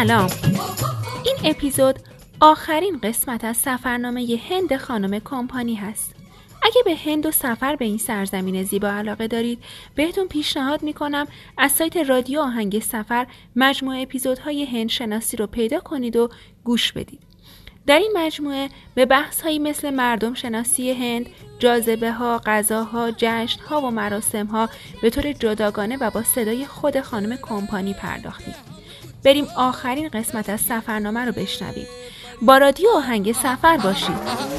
سلام. این اپیزود آخرین قسمت از سفرنامه هند خانم کمپانی هست. اگه به هند و سفر به این سرزمین زیبا علاقه دارید بهتون پیشنهاد می‌کنم از سایت رادیو آهنگ سفر مجموعه اپیزودهای هند شناسی رو پیدا کنید و گوش بدید. در این مجموعه به بحث هایی مثل مردم شناسی هند، جاذبه ها، غذاها، جشن ها و مراسم ها به طور جداگانه و با صدای خود خانم کمپانی پرداختیم. بریم آخرین قسمت از سفرنامه رو بشنویم. با رادیو آهنگ سفر باشید.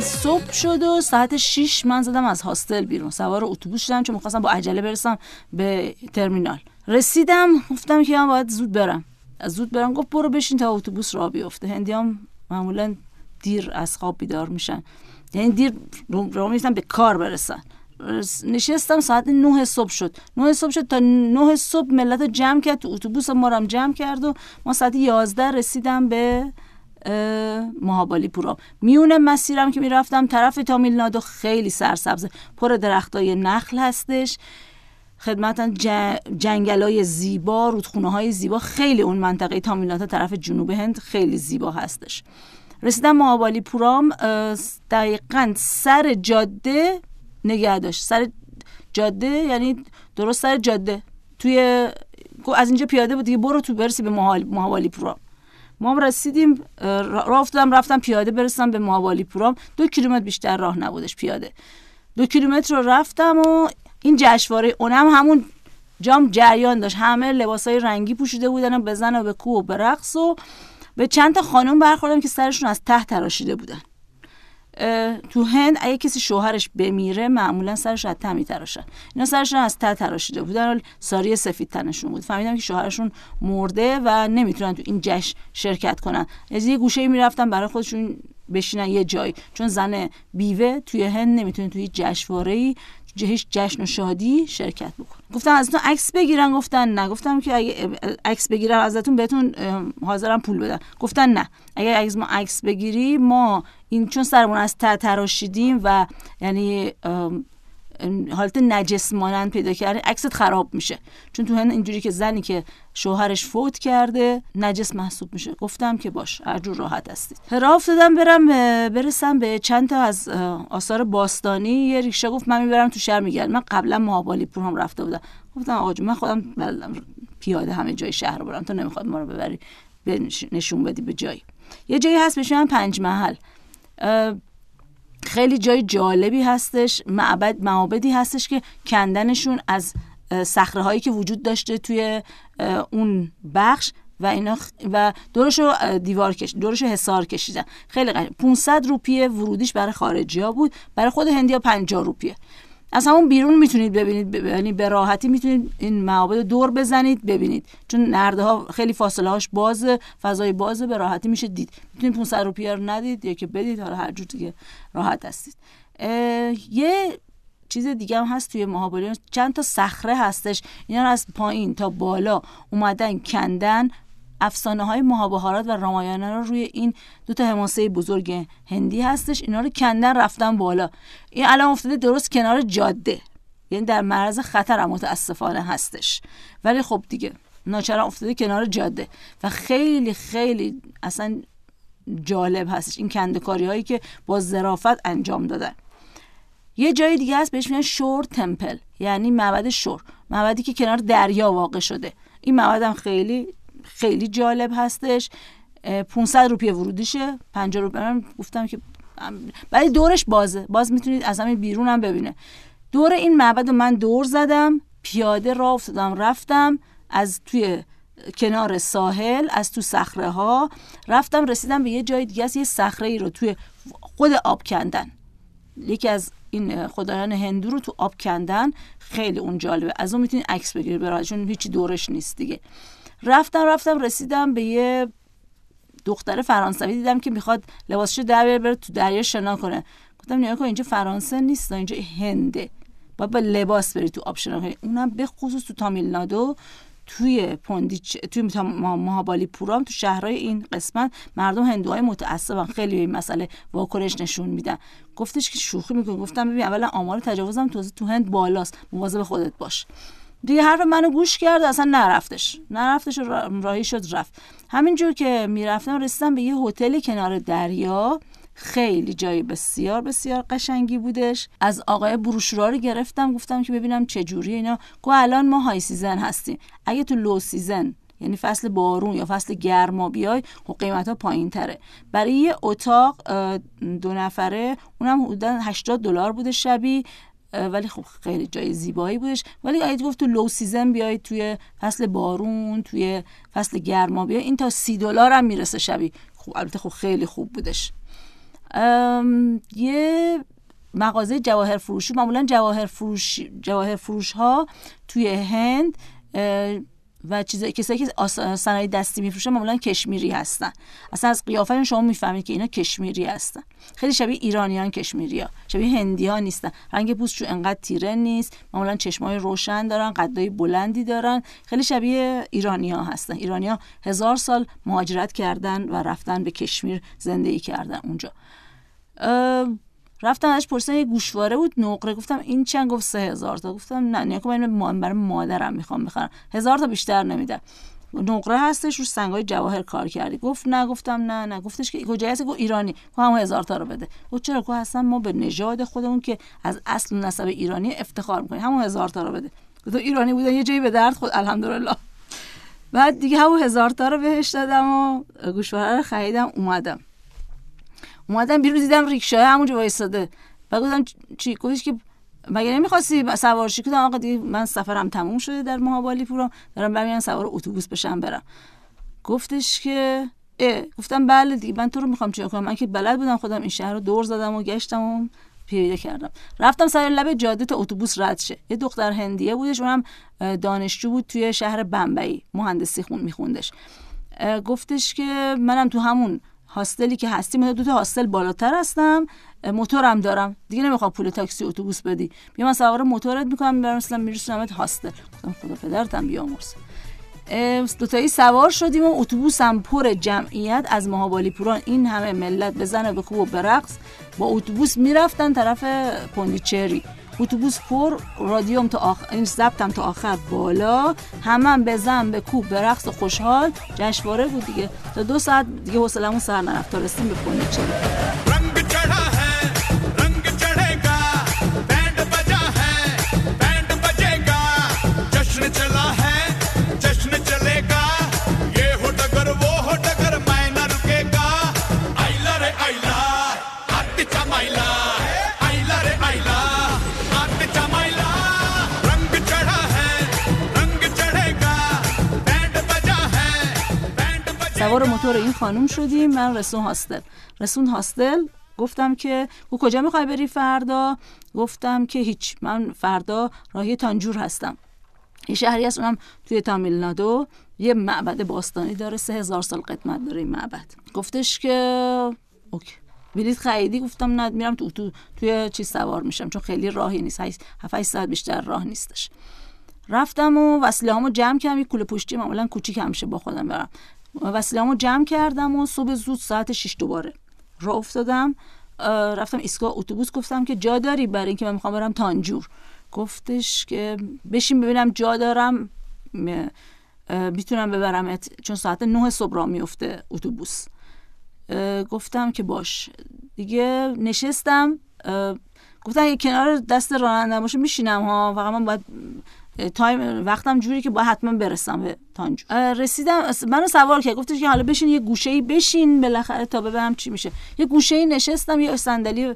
صبح شد و ساعت 6 من زدم از هاستل بیرون سوار اتوبوس شدم چون می‌خواستم با عجله برسم به ترمینال رسیدم گفتم که من باید زود برم زود برم گفت برو بشین تا اتوبوس راه بیفته. هندیام معمولا دیر از خواب بیدار میشن. یعنی دیر راه میفتن به کار برسن. نشستم ساعت 9 صبح شد. 9 صبح شد تا 9 صبح ملت جمع کرد. تو اتوبوس ما رو جمع کرد و ما ساعت 11 رسیدم به مهابالی پورا میون مسیرم که می‌رفتم طرف تامیل نادو خیلی سرسبزه پر درختای نخل هستش. خدمتا جنگل های زیبا رودخونه های زیبا. خیلی اون منطقه تامیل طرف جنوب هند خیلی زیبا هستش. رسیدم مهابالی پورام دقیقا سر جاده نگه داشت. سر جاده یعنی درست سر جاده. توی از اینجا پیاده بود دیگه. برو تو برسی به مهابالی پورام. ما رسیدیم افتادم رفتم پیاده برسم به ماوالی پورام. دو کیلومتر بیشتر راه نبودش پیاده. دو کیلومتر رو رفتم و این جشنواره اونم همون جام جریان داشت. همه لباسای رنگی پوشیده بودن و بزن و به کوه و به رقص و به چند تا خانم برخوردم که سرشون از ته تراشیده بودن. تو هند اگه کسی شوهرش بمیره معمولا سرش از ته میتراشن. اینا سرشون از ته تراشیده بودن. ساری سفید تنشون بود. فهمیدم که شوهرشون مرده و نمی‌تونن تو این جشن شرکت کنن. از یه گوشه می‌رفتن برای خودشون بشینن یه جای. چون زن بیوه توی هند نمی‌تونه توی جشنواره‌ای هیچ جشن و شادی شرکت بکن. گفتم ازتون عکس بگیرن گفتن نه. گفتم که اگه عکس بگیرن ازتون بهتون حاضرم پول بدن. گفتن نه. اگه از ما عکس بگیری ما این چون سرمون از تر تراشیدیم و یعنی حالت نجس مانند پیدا کرده عکست خراب میشه. چون تو هن اینجوری که زنی که شوهرش فوت کرده نجس محسوب میشه. گفتم که باش هر جور راحت هستید. راه افتادم برم برسم به چند تا از آثار باستانی. یه ریکشا گفت من می‌برم تو شهر میگردم. من قبلا مهابالی پور هم رفته بودم. گفتم آقا من خودم پیاده همه جای شهر رو برم. تو نمی‌خواد ما رو ببری نشون بدی به جایی. یه جایی هست بشه پنج محل. خیلی جای جالبی هستش معبد معابدی هستش که کندنشون از صخره هایی که وجود داشته توی اون بخش و اینا و دورش دیوار کش دورش حصار کشیدن. خیلی قشنگ. 500 روپیه ورودیش برای خارجی ها بود. برای خود هندی ها 50 روپیه. از همون بیرون می‌تونید ببینید یعنی به راحتی می‌تونید این معابد دور بزنید ببینید. چون نرده ها خیلی فاصله هاش باز فضای باز به راحتی میشه دید. می‌تونید 500 روپیه رو ندید یا که بدید حالا هر جور دیگه راحت هستید. یه چیز دیگه هم هست توی مهابلی چند تا صخره هستش. اینا رو از پایین تا بالا اومدن کندن. افسانه های مهابهارات و رامایانا رو روی این دو تا حماسه بزرگ هندی هستش. اینا رو کندن رفتن بالا. این الان افتاده درست کنار جاده. یعنی در معرض خطر هم متاسفانه هستش. ولی خب دیگه ناچارا افتاده کنار جاده. و خیلی خیلی اصلا جالب هستش این کندکاری هایی که با ظرافت انجام دادن. یه جای دیگه هست بهش میگن شور تمپل. یعنی معبد شور. معبدی که کنار دریا واقع شده. این معبد خیلی خیلی جالب هستش. 500 روپیه ورودیشه. 50 روپیه. من گفتم که ولی دورش بازه. باز می‌تونید از همین بیرون هم ببینه. دور این معبد من دور زدم پیاده راه افتادم رفتم از توی کنار ساحل از تو صخره ها رفتم رسیدم به یه جای دیگه از یه صخره ای رو توی خود آب کندن. یکی از این خدایان هندو رو تو آب کندن. خیلی اون جالبه. از اون می‌تونید عکس بگیرید برای چون هیچی دورش نیست دیگه. رفتم رفتم رسیدم به یه دختر فرانسوی. دیدم که می‌خواد لباسشو در بره تو دریا شنا کنه. گفتم نیا کن اینجا فرانسه نیست اینجا هنده. باید با لباس بری تو آب شنا کنی. اونم به خصوص تو تامیل نادو توی پوندیچ توی ماهابالی پورام تو شهرهای این قسمت مردم هندوهای متعصبن. خیلی این مسئله واکنش نشون میدن. گفتش که شوخی می‌کنه گفتم ببین اولا آمار تجاوزم تو تو هند بالاست. مواظب خودت باش. دیگه حرف منو گوش کرد اصلا نرفتش. نرفتش راهی شد رفت. همینجور که می‌رفتم رسیدم به یه هتل کنار دریا. خیلی جای بسیار بسیار قشنگی بودش. از آقای بروشورا رو گرفتم گفتم که ببینم چه جوری اینا. گفت الان ما high season هستیم. اگه تو low season یعنی فصل بارون یا فصل گرما بیای خب قیمت پایین تره. برای یه اتاق دو نفره اونم حدودا 80 دلار بوده شبی ولی خب خیلی جای زیبایی بودش. ولی اگه گفت تو low season بیای توی فصل بارون توی فصل گرما بیای. این تا سی دلار هم می‌رسه شبی خب البته خب خیلی خوب بودش. یه مغازه جواهر فروشی. معمولا جواهر فروش جواهر فروش ها توی هند و چیزایی کسایی که صنایع دستی میفروشن معمولا کشمیری هستن. اصلا از قیافه شما می‌فهمید که اینا کشمیری هستن. خیلی شبیه ایرانیان کشمیری ها شبیه هندی ها نیستن. رنگ پوستشون انقدر تیره نیست. معمولا چشمای روشن دارن قدای بلندی دارن. خیلی شبیه ایرانی ها هستن. ایرانی ها هزار سال مهاجرت کردن و رفتن به کشمیر زندگی کردن اونجا. رفتم ازش پرسیدم یه گوشواره بود نقره. گفتم این چند؟ گفت سه هزار تا. گفتم نه نه من برای مادرم می‌خوام بخرم. هزار تا بیشتر نمیدم نقره هستش رو سنگای جواهر کار کردی. گفت نه گفتم نه نه. گفتش که کجا هست گفت ایرانی. گفت هم هزار تا رو بده. گفت چرا؟ گفت اصلا ما به نژاد خودمون که از اصل نسب ایرانی افتخار می‌کنیم. همون هزار تا رو بده. گفت ایرانی بودن یه جایی به درد خود الحمدلله. بعد دیگه همون هزار تا رو بهش دادم و گوشواره خریدم اومدم. اومدم بیرون دیدم ریکشا همونجا وایساده و گفتم چی؟ گفتش که مگه نمی‌خواستی سوارشی کنم آقا دیگه من سفرم تموم شده در ماهابالی پورم دارم برمیان سوار اتوبوس بشم برم. گفتش که اه. گفتم بله دیگه من تو رو می‌خوام چیکار کنم؟ من که بلد بودم خودم این شهر رو دور زدم و گشتم و پیدا کردم. رفتم سر لب جاده تا اتوبوس رد شه. یه دختر هندیه بودش اونم دانشجو بود توی شهر بمبئی. مهندسی خون میخوندش. گفتش که منم تو همون هاستلی که هستیم دو تا هاستل بالاتر هستم. موتورم دارم. دیگه نمی‌خوام پول تاکسی اتوبوس بدی. بیا من سوار موتورت می‌کنم. می‌برم مثلا میرسونمت هاستل. گفتم خدا پدرتم بیامرز دوتایی سوار شدیم و اتوبوسم پر جمعیت. از مهابالی پوران این همه ملت بزنه به خوب و برقص با اتوبوس می‌رفتن طرف پوندیچری اتوبوس پر رادیوم تا آخر این ضبطم تا آخر بالا. همم بزن به کوب به رقص خوشحال. جشنواره بود دیگه. تا دو ساعت دیگه حوصلمون سر نرفت تا رسیدیم به پوندیچری سوار موتور این خانوم شدیم من رسون هاستل. رسون هاستل؟ گفتم که او کجا می‌خوای بری فردا؟ گفتم که هیچ. من فردا راهی تانجور هستم. یه شهری هست اونم توی تامیل نادو یه معبد باستانی داره سه هزار سال قدمت داره این معبد. گفتش که اوکی. بلیط خریدی؟ گفتم نه میرم تو, تو توی چی سوار میشم چون خیلی راهی نیست. 7 ساعت بیشتر راه نیستش. رفتم و وسیله هامو جمع کردم یه کوله پشتی معمولا کوچیک همیشه با خودم برم. وسیله‌مو جمع کردم و صبح زود ساعت 6 دوباره. راه افتادم رفتم ایستگاه اتوبوس گفتم که جا داری؟ برای اینکه من می‌خوام برم تانجور. گفتش که بشین ببینم جا دارم می‌تونم ببرمت چون ساعت 9 صبح راه میفته اتوبوس. گفتم که باش. دیگه نشستم گفتم یه کنار دست راننده باشه میشینم ها. فقط من باید تایم وقتم جوری که با حتما برسم به تانجو. رسیدم منو سوار کرد. گفتش که حالا بشین یه گوشه ای بشین بالاخره تا ببینم چی میشه. یه گوشه ای نشستم یه صندلی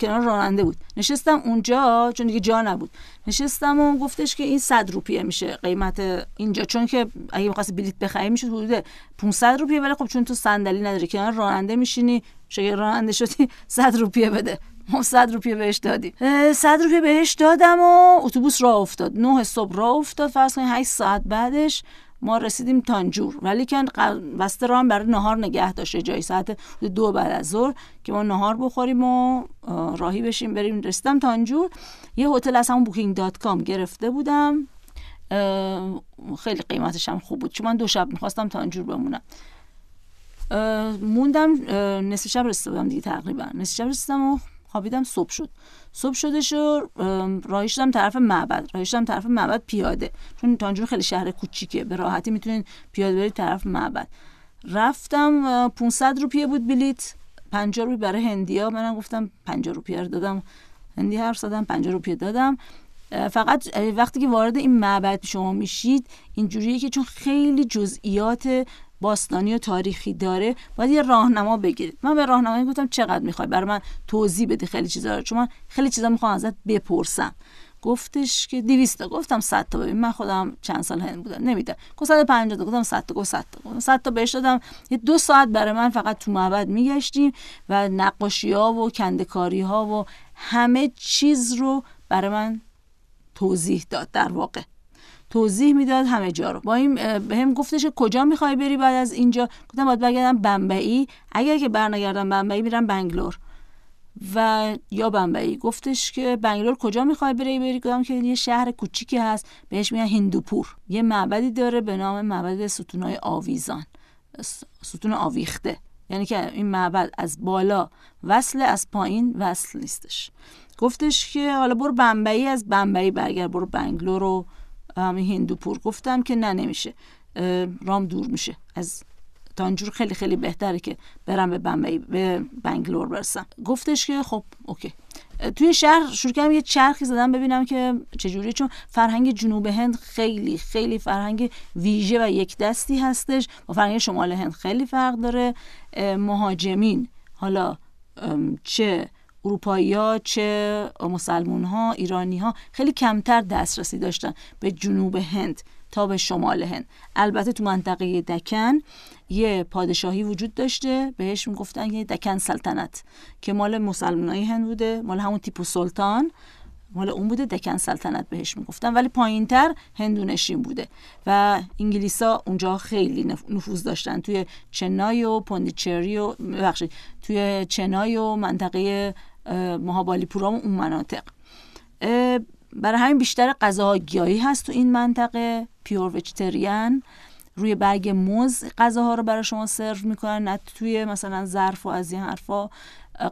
کنار راننده بود. نشستم اونجا چون دیگه جا نبود. نشستم و گفتش که این 100 روپیه میشه قیمت اینجا. چون که اگه می‌خواستی بلیت بخری میشه حدود 500 روپیه ولی خب چون تو صندلی نداری کنار راننده میشینی شاید راننده شدی 100 روپیه بده. ما صد روپیه بهش دادیم. صد روپیه بهش دادم و اتوبوس راه افتاد. نه صبح راه افتاد فرض کنید 8 ساعت بعدش ما رسیدیم تانجور. ولی که بسته راه برای نهار نگه داشته جای ساعت دو بعد از ظهر که ما نهار بخوریم و راهی بشیم بریم. رسیدم تانجور. یه هتل از همون بوکینگ دات کام گرفته بودم. خیلی قیمتش هم خوب بود چون من دو شب می‌خواستم تانجور بمونم. موندم نصف شب رسیده دیگه تقریبا. نصف شب رسیدم و خوابیدم صبح شد. صبح شدش و راهی شدم طرف معبد. راهی شدم طرف معبد پیاده. چون تانجور خیلی شهر کوچیکه. به راحتی می‌تونین پیاده برید طرف معبد. رفتم 500 روپیه بود بلیت. 50 روپیه برای هندیا منم گفتم 50 روپیه رو دادم. هندی حرف زدم 50 روپیه دادم. فقط وقتی که وارد این معبد شما میشید اینجوریه که چون خیلی جزئیات باستانی و تاریخی داره باید یه راهنما بگیرید. من به راهنمایی گفتم چقدر می‌خوای؟ برای من توضیح بده خیلی چیزا رو. چون من خیلی چیزا می‌خوام ازت بپرسم. گفتش که 200 تا. گفتم 100 تا. ببین من خودم چند سال هند بودم. نمیده گفت 150 تا. گفتم 100 تا. گفت 100 تا. 100 تا بهش دادم. یه دو ساعت برای من فقط تو معبد میگشتیم و نقاشی ها و کندکاری ها و همه چیز رو برای من توضیح داد در واقع. توضیح می‌داد همه جا رو. با این به هم گفتش کجا می‌خوای بری بعد از اینجا؟ گفتم باید برگردم بمبئی. اگر که برنگردم بمبئی میرم بنگلور. و یا بمبئی. گفتش که بنگلور کجا می‌خوای بری؟ بری گفتم که یه شهر کوچیکی هست. بهش میگن هندوپور. یه معبدی داره به نام معبد ستونای آویزان. ستون آویخته. یعنی که این معبد از بالا وصل از پایین وصل نیستش. گفتش که حالا برو بمبئی از بمبئی برگرد. برو بنگلور و همین هندوپور گفتم که نه نمیشه. رام دور میشه. از تانجور خیلی خیلی بهتره که برم به بمبئی به بنگلور برسم. گفتش که خب اوکی. توی شهر شروع کردم یه چرخی زدم ببینم که چجوری چون فرهنگ جنوب هند خیلی خیلی فرهنگ ویژه و یک دستی هستش. با فرهنگ شمال هند خیلی فرق داره. مهاجمین حالا چه اروپایی ها چه مسلمون ها ایرانی ها خیلی کمتر دسترسی داشتن به جنوب هند تا به شمال هند. البته تو منطقه دکن یه پادشاهی وجود داشته بهش می‌گفتن یه دکن سلطنت که مال مسلمان های هند بوده مال همون تیپو سلطان مال اون بوده دکن سلطنت بهش می‌گفتن. ولی پایینتر هندونشین بوده و انگلیسا اونجا خیلی نفوذ داشتن. توی چنای و پوندیچری و ببخشید توی چنای و منطقه مهابالی پورام اون مناطق. برای همین بیشتر غذاها گیاهی هست تو این منطقه. پیور وجتریان روی برگ موز غذاها رو برای شما سرو می‌کنن. نه توی مثلا ظرف و از این حرفا.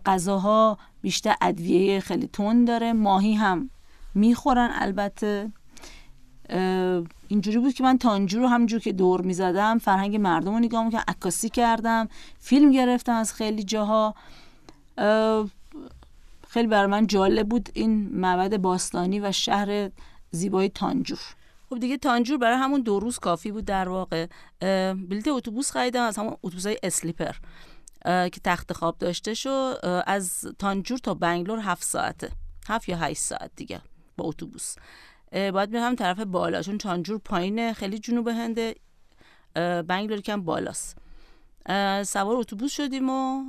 غذاها بیشتر ادویه خیلی تند داره. ماهی هم می‌خورن البته. اینجوری بود که من تانجور رو همجور که دور می‌زدم فرهنگ مردم رو نگاه می‌کنم عکاسی کردم فیلم گرفتم از خیلی جاها. خیلی برای من جالب بود این معبد باستانی و شهر زیبای تانجور. خب دیگه تانجور برای همون دو روز کافی بود در واقع. بلیت اتوبوس خریدم از همون اتوبوس های اسلیپر که تخت خواب داشته شو. از تانجور تا بنگلور هفت ساعته. هفت یا هشت ساعت دیگه با اتوبوس. باید هم طرف بالا چون تانجور پایین خیلی جنوب هنده. بنگلور کم بالاست. سوار اتوبوس شدیم و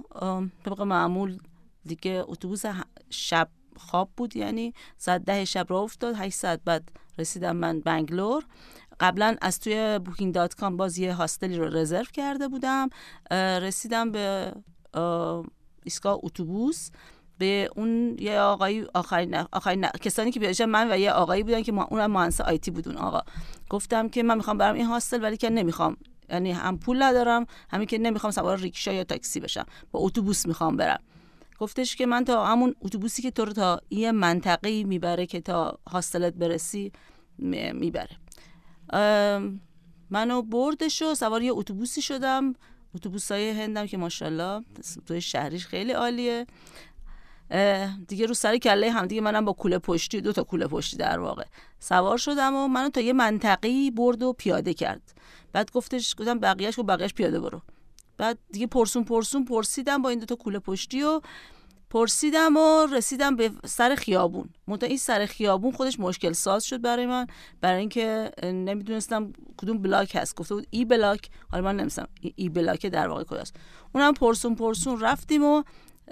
طبق معمول دیگه اتوبوس شب خواب بود یعنی ساعت ده شب راه افتاد 8 ساعت بعد رسیدم من بنگلور. قبلا از توی Booking.com باز یه hostel ی رو رزرو کرده بودم. رسیدم به ایستگاه اتوبوس. به اون یه آقایی آخرین آخرین کسانی که بیاشن من و یه آقایی بودن که اونم مهندس آیتی بود آقا. گفتم که من می‌خوام برم این هاستل ولی که نمی‌خوام. یعنی هم پول ندارم همین که نمی‌خوام سوار ریکشا یا تاکسی بشم. با اتوبوس می‌خوام برم. گفتش که من تا همون اتوبوسی که تو رو تا یه منطقه می‌بره که تا هاستلت برسی می‌بره. منو بردش و سوار یه اتوبوسی شدم. اتوبوس های هندم که ماشاءالله توی شهریش خیلی عالیه. دیگه رو سر کله هم دیگه منم با کوله پشتی دو تا کوله پشتی در واقع. سوار شدم و منو تا یه منطقی برد و پیاده کرد. بعد گفتش گفتم بقیهش و بقیهش پیاده برو. بعد دیگه پرسون پرسون پرسیدم با این دوتا کوله پشتی و پرسیدم و رسیدم به سر خیابون. منتها این سر خیابون خودش مشکل ساز شد برای من برای اینکه نمی‌دونستم کدوم block هست. گفته بود A block. حالا من نمی‌دونستم A block در واقع کجاست. اونم پرسون پرسون رفتیم و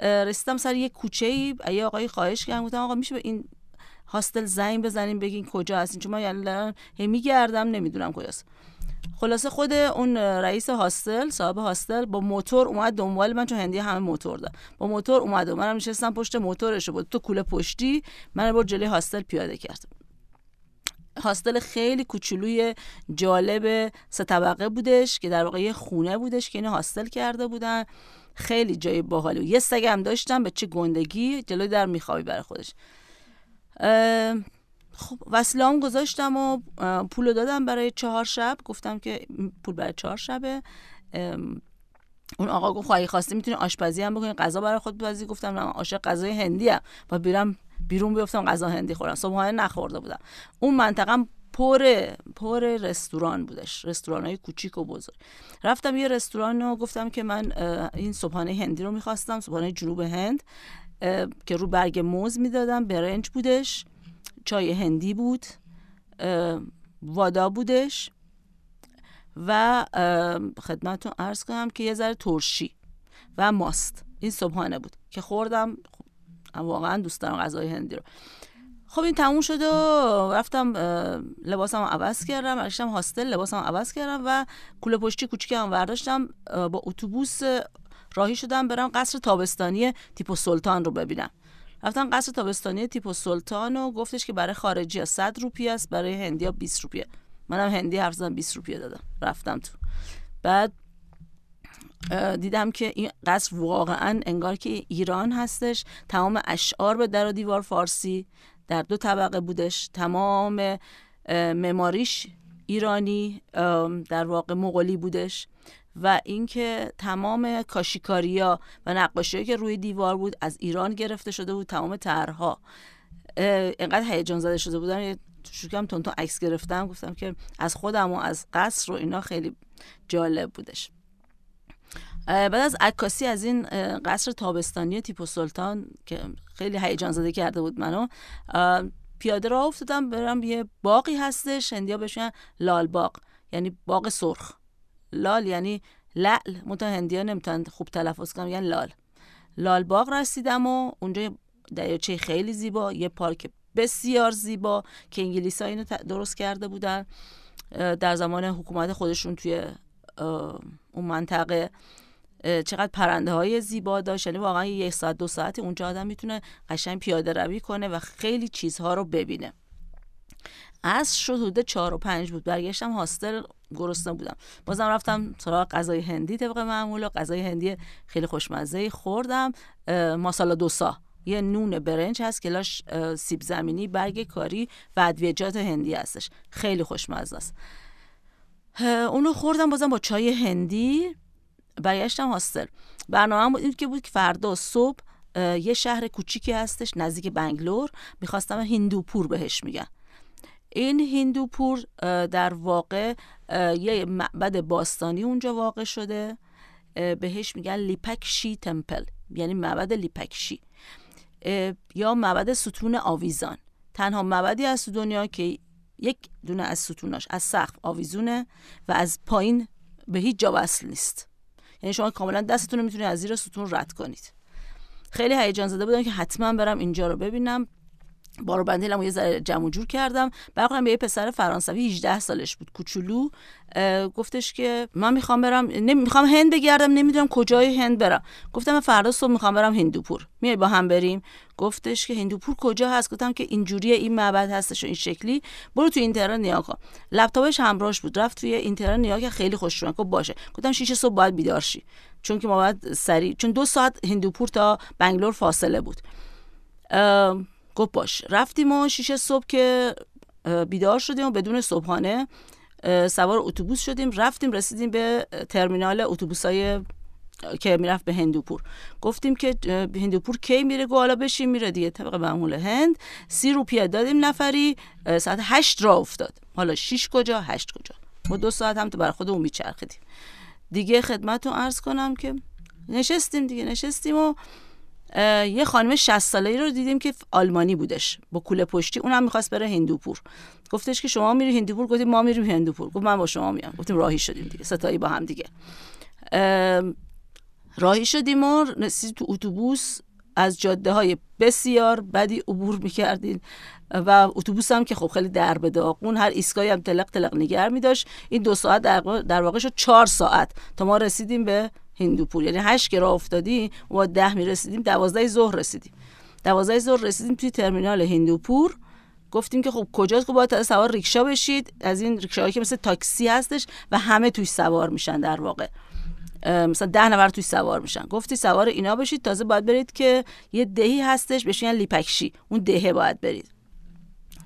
رسیدم سر یه کوچه ای یه آقای خواهش کردم. گفتم آقا میشه به این hostel زنگ بزنیم بگین کجا هستین چون من یعنی میگردم نمی‌دونم کجاست. خلاصه خود اون رئیس hostel صاحب hostel با موتور اومد دنبال من چون هندی همه موتور دارن با موتور اومد و منم نشستم پشت موتورش بود تو کوله پشتی من برد جلوی هاستل پیاده کرد. هاستل خیلی کوچولوی جالب سه طبقه بودش که در واقع یه خونه بودش که اینو هاستل کرده بودن. خیلی جای باحالی یه سگم داشتم به چه گندگی جلوی در میخوابی برای خودش. خب وسیله‌ام گذاشتم و پول دادم برای چهار شب. گفتم که پول برای چهار شبه. اون آقا گفت خواهی خواسته می‌تونی آشپزی هم بکنی. غذا برای خود بپزی گفتم نه عاشق غذای هندی ام. و بیرم بیرون بیفتم غذا هندی خورم. صبحانه نخورده بودم. اون منطقه پر پر رستوران بودش. رستوران های کوچیک و بزرگ. رفتم یه رستوران و گفتم که من این صبحانه هندی رو می‌خواستم. صبحانه جنوب هند که رو برگ موز می‌دادم. برنج بودش. چای هندی بود وادا بودش و خدمتتون ارز کنم که یه ذره ترشی و ماست. این صبحانه بود که خوردم. واقعا دوست دارم غذای هندی رو. خب این تموم شد و رفتم لباسم عوض کردم. برشتم هاستل لباسم عوض کردم و کوله پشتی کوچیکم برداشتم. با اتوبوس راهی شدم برم قصر تابستانی تیپو سلطان رو ببینم. رفتم قصر تابستانی تیپو سلطان و گفتش که برای خارجی ها 100 روپیه است برای هندی ها 20 روپیه. منم هندی حرف زدم 20 روپیه دادم. رفتم تو. بعد دیدم که این قصر واقعا انگار که ایران هستش. تمام اشعار به در و دیوار فارسی در دو طبقه بودش. تمام معماریش ایرانی در واقع مغولی بودش. و اینکه تمام کاشیکاریا و نقاشی که روی دیوار بود از ایران گرفته شده بود تمام طرحها. انقدر هیجان زده شده بودن شکم تون تون عکس گرفتم گفتم که از خودم و از قصر و اینا خیلی جالب بودش. بعد از عکاسی از این قصر تابستانی تیپو سلطان که خیلی هیجان زده کرده بود منو پیاده راه افتادم برم یه باقی هستش هندیا بهشون لال باغ یعنی باغ سرخ. لال یعنی لعل. متا هندیا نمی‌تونن خوب تلفظ کنم یعنی لال. لال باغ رسیدم و اونجا دریاچه خیلی زیبا یه پارک بسیار زیبا که انگلیس ها اینو درست کرده بودن. در زمان حکومت خودشون توی اون منطقه چقدر پرنده های زیبا داشت. یعنی واقعا یک ساعت دو ساعتی اونجا آدم می‌تونه قشنگ پیاده روی کنه و خیلی چیزها رو ببینه. از حدود چهار و پنج بود. برگشتم هاستل گرسنه بودم بازم رفتم سراغ غذای هندی طبق معمول و غذای هندی خیلی خوشمزه خوردم. ماسالا دوسا. یه نون برنج هست که سیب زمینی برگ کاری و ادویجات هندی هستش. خیلی خوشمزه است. اونو خوردم بازم با چای هندی. برگشتم هاستل. برنامه بود که بود که فردا صبح یه شهر کوچیکی هستش نزدیک بنگلور. می‌خواستم هندوپور بهش میگن. این هندوپور در واقع یه معبد باستانی اونجا واقع شده. بهش میگن لیپکشی تمپل یعنی معبد لیپکشی. یا معبد ستون آویزان. تنها معبدی از دنیا که یک دونه از ستوناش از سقف آویزونه و از پایین به هیچ جا وصل نیست. یعنی شما کاملا دستتون رو می‌تونید از زیر ستون رد کنید. خیلی هیجان زده بودم که حتما برم اینجا رو ببینم. بارو بندیلم یه ذره جمع جور کردم. برخورم به یه پسر فرانسوی 18 سالش بود کوچولو. گفتش که من می‌خوام برم نمی‌خوام هند بگردم نمی‌دونم کجای هند برم. گفتم من فردا صبح می‌خوام برم هندوپور. میای با هم بریم. گفتش که هندوپور کجا هست؟ گفتم که اینجوری این معبد هستش و این شکلی. برو تو اینترنت نیا کن. لپتاپش همراهش بود. رفت توی اینترنت نیا که خیلی خوش گفت باشه. گفتم 6 صبح باید بیدار شی. چون که ما باید سری چون دو ساعت هندوپور تا بنگلور فاصله بود. گفت باش رفتیم و شیشه صبح که بیدار شدیم و بدون صبحانه سوار اتوبوس شدیم رفتیم رسیدیم به ترمینال اتوبوسای که می‌رفت به هندوپور. گفتیم که هندوپور کی میره گو حالا بشیم میره دیگه طبق معمول هند. سی روپیه دادیم نفری ساعت هشت را افتاد. حالا شیش کجا هشت کجا. ما دو ساعت هم تو بر خودمون میچرخیدیم. دیگه خدمتتون عرض کنم که نشستیم دیگه نشستیم و یه خانم 60 ساله ای رو دیدیم که آلمانی بودش. با کوله پشتی اونم می‌خواست بره هندوپور. گفتش که شما میری هندوپور؟ گفتیم ما میریم هندوپور. گفت من با شما میام. گفتیم راهی شدیم دیگه. ستایی با هم دیگه. راهی شدیم و رسید تو اتوبوس. از جاده های بسیار بدی عبور می‌کردین و اتوبوس هم که خب خیلی در به داغون هر ایستگاهی هم تلق تلق نگر می این دو ساعت در واقع شد چهار ساعت تا ما رسیدیم به هندوپور یعنی هشت که راه و ده می رسیدیم دوازده ظهر رسیدیم. دوازده ظهر رسیدیم توی ترمینال هندوپور گفتیم که خب کجاست خب باید سوار ریکشا بشید؟ از این ریکشاهایی که مثل تاکسی هستش و همه توش سوار میشن در واقع. مثلا ده نفر توی سوار میشن. گفتی سوار اینا بشید تازه باید برید که یه دهی هستش بهش لیپکشی. اون دهه باید برید.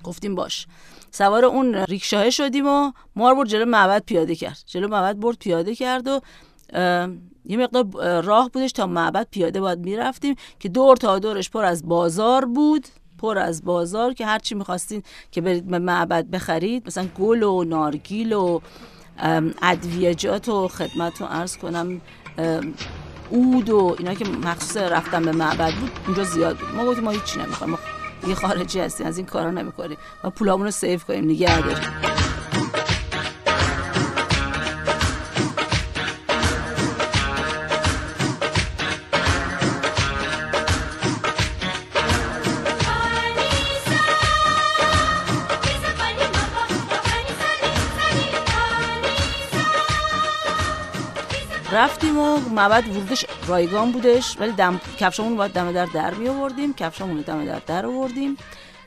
گفتیم باش. سوار اون ریکشاه شدیم و مار برد جلو معبد پیاده کرد. جلو معبد برد پیاده کرد و یه مقدار راه بودش تا معبد پیاده باید می‌رفتیم که دور تا دورش پر از بازار بود پر از بازار که هرچی می‌خواستین که برید به معبد بخرید مثلا گل و نارگیل و ادویجات و خدمت رو عرض کنم اود و اینا که مخصوص رفتن به معبد بود اونجا زیاد بود. ما گفتیم ما هیچی نمی‌خوایم ما یه خارجی هستیم از این کارا نمی‌کنیم. ما پولامون رو سیف کنیم نگه داریم رفتیم و معبد ورودش رایگان بودش ولی دم کفشمون باید دم در در می آوردیم کفشمون دم در در آوردیم.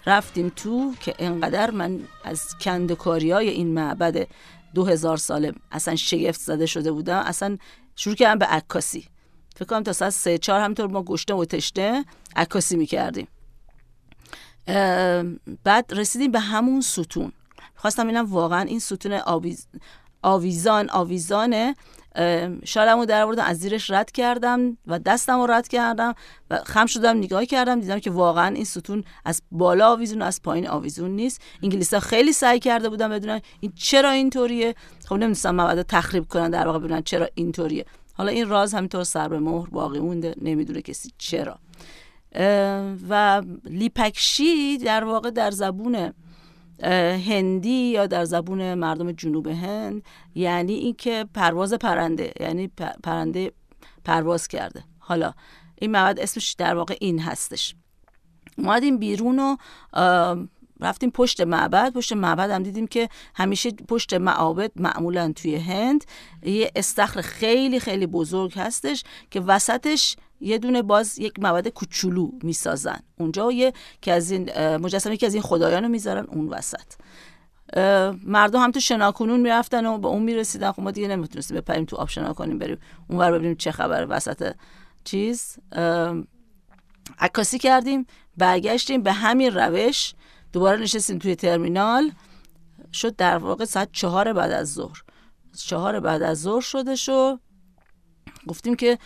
رفتیم تو که انقدر من از کندکاری های این معبد دو هزار ساله اصلا شگفت زده شده بودم. اصلا شروع کردم به عکاسی. فکر کنم تا ساعت سه چهار همینطور ما گشته و تشته عکاسی می‌کردیم. بعد رسیدیم به همون ستون. خواستم اینم واقعا این ستون آویز آویزان آویزانه شالمو در آوردم از زیرش رد کردم و دستم رو رد کردم و خم شدم نگاه کردم دیدم که واقعا این ستون از بالا آویزون از پایین آویزون نیست. انگلیس ها خیلی سعی کرده بودن بدونن این چرا اینطوریه. خب نمی‌دونستم مواد تخریب کنن در واقع ببینن چرا اینطوریه. حالا این راز همینطور سر به مهر باقی مونده نمی‌دونه کسی چرا. و لیپکشی در واقع در زبون هندی یا در زبون مردم جنوب هند یعنی اینکه پرواز پرنده یعنی پرنده پرواز کرده. حالا این مواد اسمش در واقع این هستش. اومدیم بیرون و رفتیم پشت معبد. پشت معبد هم دیدیم که همیشه پشت معابد معمولا توی هند. یه استخر خیلی خیلی بزرگ هستش که وسطش یه دونه باز یک مواد کوچولو می‌سازن. اونجا یه که از این مجسمه که از این خدایان رو می‌ذارن اون وسط. مردم هم تو شناکنون می‌رفتن و به اون می‌رسیدن. خب ما دیگه نمی‌تونستیم بپریم تو آب شنا کنیم بریم اونور ببینیم چه خبر وسط چیز. عکاسی کردیم برگشتیم به همین روش. دوباره نشستیم توی ترمینال. شد در واقع ساعت چهار بعد از ظهر. چهار بعد از ظهر شده شو گفتیم که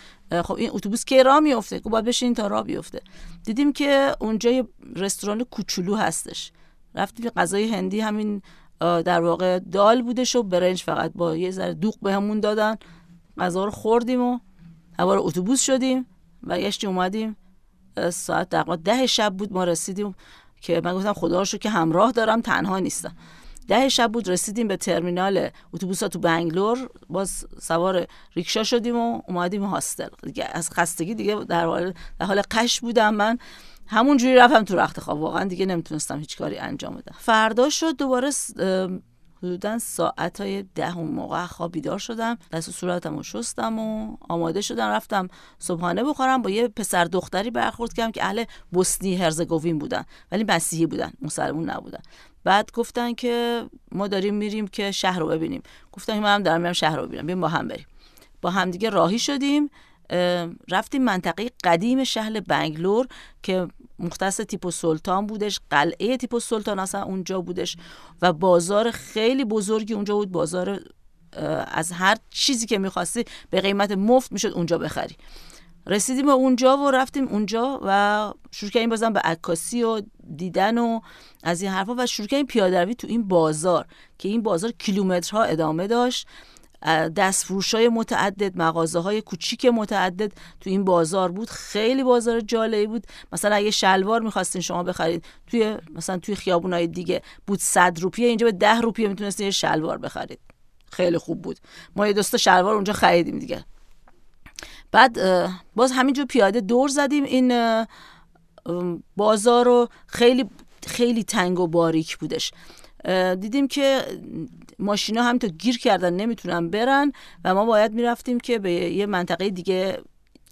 خب این اتوبوس که راه میفته که باید بشین تا راه بیفته. دیدیم که اونجا یه رستوران کوچولو هستش. رفتیم غذای هندی همین در واقع دال بودش و برنج فقط با یه ذره دوغ بهمون دادن. غذا رو خوردیم و هوار اتوبوس شدیم. و گشتی اومدیم ساعت تقریبا ده شب بود ما رسیدیم که من گفتم خدا رو که همراه دارم تنها نیستم. ده شب بود رسیدیم به ترمینال اتوبوس تو بنگلور. باز سوار ریکشا شدیم و اومدیم هاستل. دیگه از خستگی دیگه در حال در حال قش بودم من. همونجوری رفتم تو رخت خواب. واقعا دیگه نمی‌تونستم هیچ کاری انجام بدم. فردا شد دوباره حدودا ساعت های ده اون موقع خواب بیدار شدم. دست و صورتم رو شستم و آماده شدم. رفتم صبحانه بخورم. با یه پسر دختری برخورد کردم که اهل بوسنی هرزگوین بودن. ولی مسیحی بودن. مسلمون نبودن. بعد گفتن که ما داریم میریم که شهر رو ببینیم. گفتن که من هم دارم میرم شهر رو ببینم. بیایم با هم بریم. با هم دیگه راهی شدیم. رفتیم منطقه قدیم شهر بنگلور که مختص تیپو سلطان بودش. قلعه تیپو سلطان اصلا اونجا بودش و بازار خیلی بزرگی اونجا بود. بازار از هر چیزی که می‌خواستی به قیمت مفت می‌شد اونجا بخری. رسیدیم اونجا و رفتیم اونجا و شروع کردیم بازم به عکاسی و دیدن و از این حرفا و شروع کردیم پیاده تو این بازار که این بازار کیلومترها ادامه داشت دستفروش های متعدد مغازه های کوچیک متعدد تو این بازار بود. خیلی بازار جالبی بود. مثلا اگه شلوار می‌خواستین شما بخرید توی مثلا توی خیابون های دیگه بود 100 روپیه اینجا به 10 روپیه می‌تونستین شلوار بخرید. خیلی خوب بود. ما یه دوست شلوار اونجا خریدیم دیگه. بعد باز همینجور پیاده دور زدیم. این بازار رو خیلی خیلی تنگ و باریک بودش. دیدیم که ماشینا هم تا گیر کردن نمی‌تونن برن و ما باید می‌رفتیم که به یه منطقه دیگه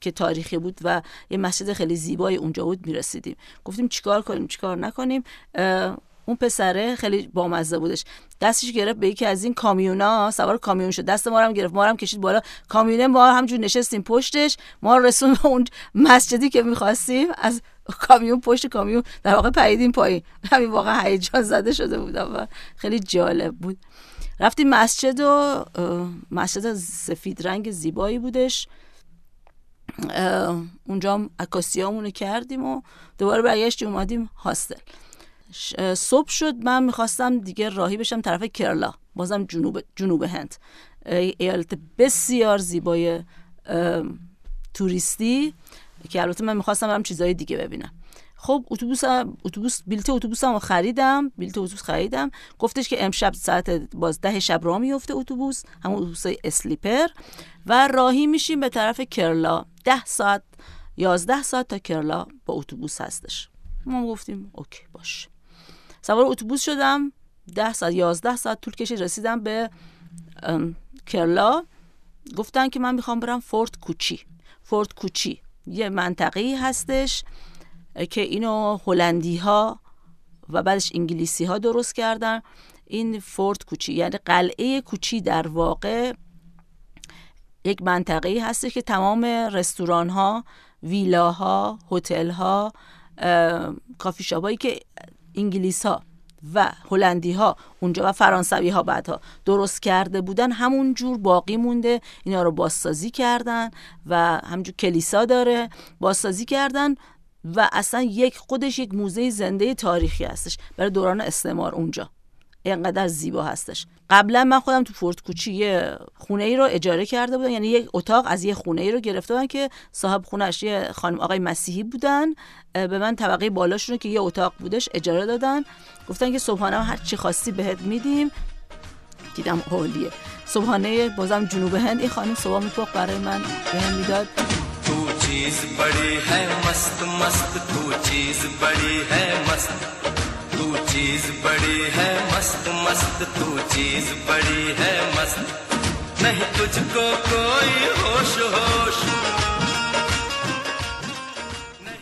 که تاریخی بود و یه مسجد خیلی زیبای اونجا بود می‌رسیدیم. گفتیم چیکار کنیم چیکار نکنیم؟ اون پسره خیلی بامزه بودش. دستش گرفت به یکی از این کامیونا سوار کامیون شد. دست ما هم گرفت. ما هم کشید بالا. کامیونه ما همجور نشستیم پشتش. ما رسون اون مسجدی که می‌خواستیم. از کامیون پشت کامیون در واقع پریدیم پایین. همین واقعا هیجان زده شده بودم و خیلی جالب بود. رفتیم مسجد و مسجد سفید رنگ زیبایی بودش. اونجا هم عکاسیامونو کردیم و دوباره برگشتیم اومدیم هاستل. صبح شد من می‌خواستم دیگه راهی بشم طرف کرلا بازم جنوب, جنوب هند. ایالت بسیار زیبای توریستی. که البته من می‌خواستم برم چیزای دیگه ببینم. خب اتوبوس اتوبوس بلیت اتوبوسمو خریدم بلیت اتوبوس خریدم. گفتش که امشب ساعت باز ده شب راه میفته اتوبوس همون اتوبوس اسلیپر. و راهی میشیم به طرف کرلا ده ساعت یازده ساعت تا کرلا با اتوبوس هستش. ما گفتیم اوکی باش. سوار اتوبوس شدم. ده ساعت یازده ساعت طول کشید رسیدم به کرلا گفتن که من می‌خوام برم فورت کوچی. فورت کوچی. یه منطقه هستش که اینو هلندی ها و بعدش انگلیسی ها درست کردن. این فورت کوچی یعنی قلعه کوچی در واقع یک منطقه هستش که تمام رستوران ها ویلاها هتل ها کافی شابایی که انگلیس ها و هلندی ها اونجا و فرانسوی ها بعدها درست کرده بودن. همون جور باقی مونده. اینا رو بازسازی کردن و همجور کلیسا داره بازسازی کردن و اصلا یک خودش یک موزه زنده تاریخی هستش برای دوران استعمار اونجا. اینقدر زیبا هستش. قبلا من خودم تو فورت کوچی یه خونه ای رو اجاره کرده بودم. یعنی یک اتاق از یه خونه ای رو گرفته بودن که صاحب خونش یه خانم آقای مسیحی بودن. به من طبقه بالاشون که یه اتاق بودش اجاره دادن. گفتن که صبحانه هر چی خواستی بهت میدیم. دیدم عالیه صبحانه بازم جنوب هند. این خانم صبح میپخت برای من. بهم می‌داد. تو چیز بڑی ہے مست مست تو چیز بڑی ہے مست. چیز بڑی ہے مست مست تو چیز بڑی ہے مست نہیں تجھ کو کوئی ہوش ہوش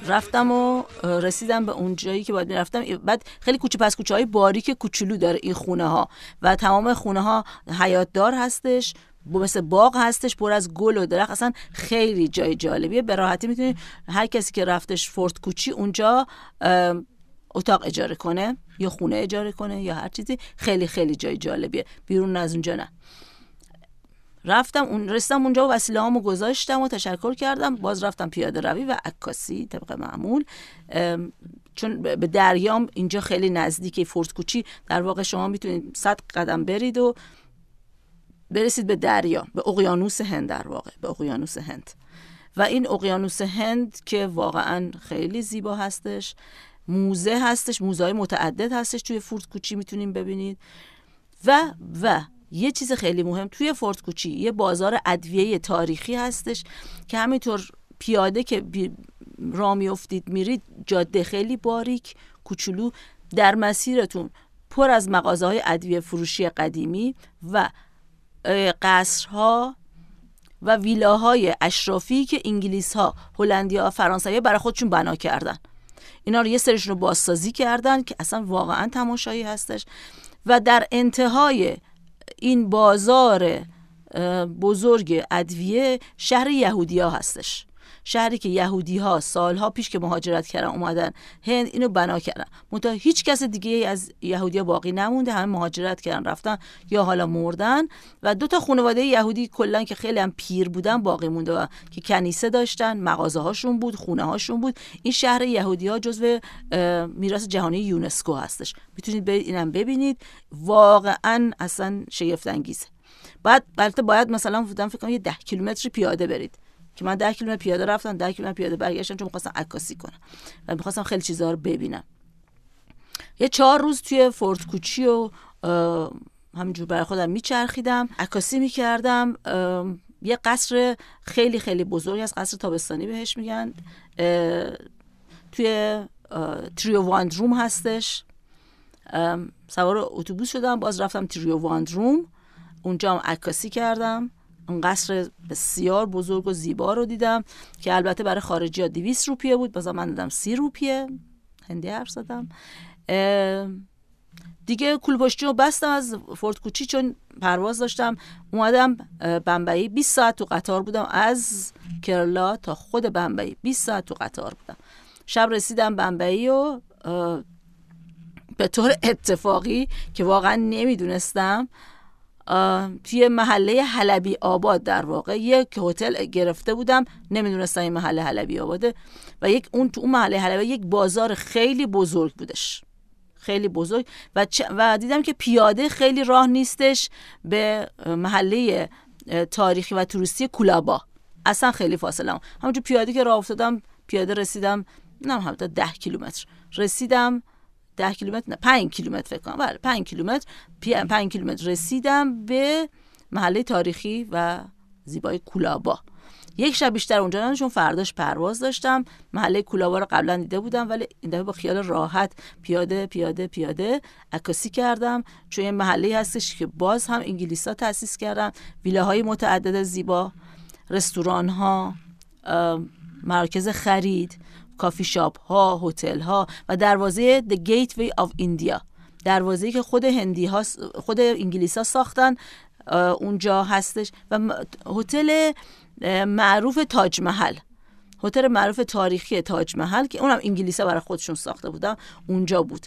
رفتم و رسیدم به اون جایی که باید می‌رفتم بعد خیلی کوچه پس کوچه های باریک کوچولو داره این خونه ها و تمام خونه ها حیات دار هستش مثل باغ هستش پر از گل و درخت. اصلا خیلی جای جالبیه. به راحتی می‌تونید هر کسی که رفتش فورت کوچی اونجا اتاق اجاره کنه یا خونه اجاره کنه یا هر چیزی. خیلی خیلی جای جالبیه. بیرون از اونجا نه. رفتم اون رسیدم اونجا و وسیله هامو گذاشتم و تشکر کردم. باز رفتم پیاده روی و عکاسی طبق معمول. چون به دریام اینجا خیلی نزدیکه فورت کوچی. در واقع شما می‌تونید صد قدم برید و برسید به دریا به اقیانوس هند در واقع به اقیانوس هند. و این اقیانوس هند که واقعا خیلی زیبا هستش. موزه هستش موزه های متعدد هستش توی فورت کوچی می‌تونیم ببینید. و و یه چیز خیلی مهم توی فورت کوچی یه بازار ادویه تاریخی هستش که همینطور پیاده که را میافتید میرید جاده خیلی باریک کوچولو در مسیرتون پر از مغازه های ادویه فروشی قدیمی و قصرها و ویلاهای اشرافی که انگلیس ها هلندی ها فرانسوی برای خودشون بنا کردن. اینا رو یه سرشون رو بازسازی کردن که اصلا واقعا تماشایی هستش. و در انتهای این بازار بزرگ ادویه شهر یهودیا هستش. شهری که یهودی ها سالها پیش که مهاجرت کردن اومدن هند اینو بنا کردن. منتها هیچ کس دیگه از یهودیا باقی نمونده همه مهاجرت کردن رفتن یا حالا مردن. و دو تا خانواده یهودی کلا که خیلی هم پیر بودن باقی مونده و که کنیسه داشتن مغازه هاشون بود خونه هاشون بود. این شهر یهودی ها جزو میراث جهانی یونسکو هستش. می‌تونید برید اینم ببینید. واقعا اصلا شگفت انگیزه بعد البته باید مثلا بودم فکر کنم یه ده کیلومتر پیاده برید. که من ده کیلومتر پیاده رفتم ده کیلومتر پیاده برگشتم چون می‌خواستم عکاسی کنم و می‌خواستم خیلی چیزها رو ببینم. یه چهار روز توی فورت کوچی و همینجور برای خودم میچرخیدم. عکاسی می‌کردم. یه قصر خیلی خیلی بزرگی از قصر تابستانی بهش میگن. توی تریو واندروم هستش. سوار اتوبوس شدم باز رفتم تریو واندروم اونجا هم عکاسی کردم. قصر بسیار بزرگ و زیبا رو دیدم که البته برای خارجی ها 200 روپیه بود. بازم من دادم 30 روپیه. هندی حرف زدم. دیگه کولپشتی رو بستم از فورت کوچی چون پرواز داشتم. اومدم بمبئی. 20 ساعت تو قطار بودم. از کرلا تا خود بمبئی. 20 ساعت تو قطار بودم. شب رسیدم بمبئی و به طور اتفاقی که واقعا نمی‌دونستم توی محله حلبی آباد در واقع یک هتل گرفته بودم نمی‌دونستم این محله حلبی آباده و یک اون تو اون محله حلبی یک بازار خیلی بزرگ بودش. خیلی بزرگ و, و دیدم که پیاده خیلی راه نیستش به محله تاریخی و توریستی کولابا. اصلا خیلی فاصله همونجور پیاده که راه افتادم پیاده رسیدم نه هم ده کیلومتر. رسیدم ده کیلومتر نه پنج کیلومتر فکر کنم. بله پنج کیلومتر پنج کیلومتر رسیدم به محله تاریخی و زیبای کولابا. یک شب بیشتر اونجا چون فرداش پرواز داشتم. محله کولابا رو قبلا دیده بودم ولی این دفعه با خیال راحت پیاده پیاده پیاده عکاسی کردم. چون این محله هستش که باز هم انگلیسا تاسیس کردم ویلاهای متعدد زیبا رستوران ها مرکز خرید. کافی شاپ ها هتل ها و دروازه The Gateway of India. دروازه که خود هندی ها خود انگلیس ها ساختن اونجا هستش. و هتل معروف تاج محل. هتل معروف تاریخی تاج محل که اونم انگلیسا برای خودشون ساخته بودن. اونجا بود.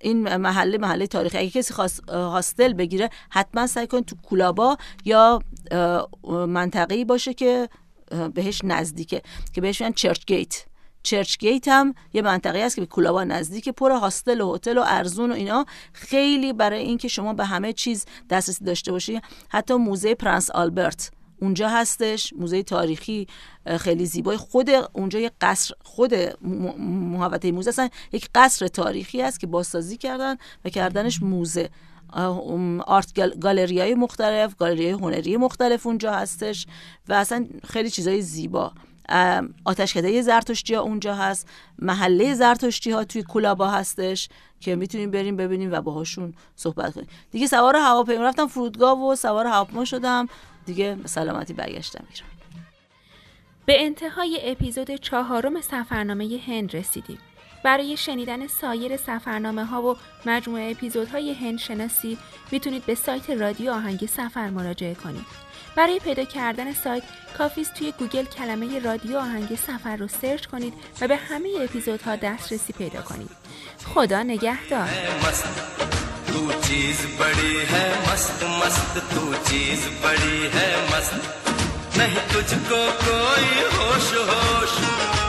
این محله محله تاریخی. اگه کسی خواست هاستل بگیره حتما سعی کن تو کولابا یا منطقه‌ای باشه که بهش نزدیکه که بهش میگن چرچ گیت. چرچ گیت هم یه منطقه است که به کولابا نزدیک پر هاستل و هتل و ارزون و اینا. خیلی برای اینکه شما به همه چیز دسترسی داشته باشی. حتی موزه پرنس آلبرت اونجا هستش. موزه تاریخی خیلی زیبای خود اونجا یه قصر خود محوطه موزه اصلا یک قصر تاریخی است که بازسازی کردن و کردنش موزه. آرت گالری های مختلف گالری های هنری مختلف اونجا هستش و اصلا خیلی چیزای زیبا. آتشکده زرتشتی ها اونجا هست محله زرتشتی ها توی کلابا هستش که می‌تونیم بریم ببینیم و باهاشون صحبت کنیم. دیگه سوار هواپیما رفتم فرودگاه و سوار هواپیما شدم. دیگه سلامتی برگشتم ایران. به انتهای اپیزود چهارم سفرنامه هند رسیدیم. برای شنیدن سایر سفرنامه ها و مجموعه اپیزودهای هندشناسی می‌تونید به سایت رادیو آهنگ سفر مراجعه کنید. برای پیدا کردن سایت کافیست توی گوگل کلمه رادیو آهنگ سفر رو search کنید و به همه اپیزودها دسترسی پیدا کنید. خدا نگهدار. تو نہیں تجھ کو کوئی ہوش ہوش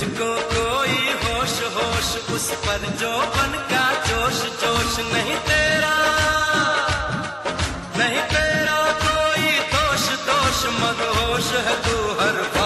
तुझको कोई होश होश, उस पर जो बन का जोश जोश नहीं तेरा। नहीं तेरा कोई दोष दोष मदहोश है तू हर बार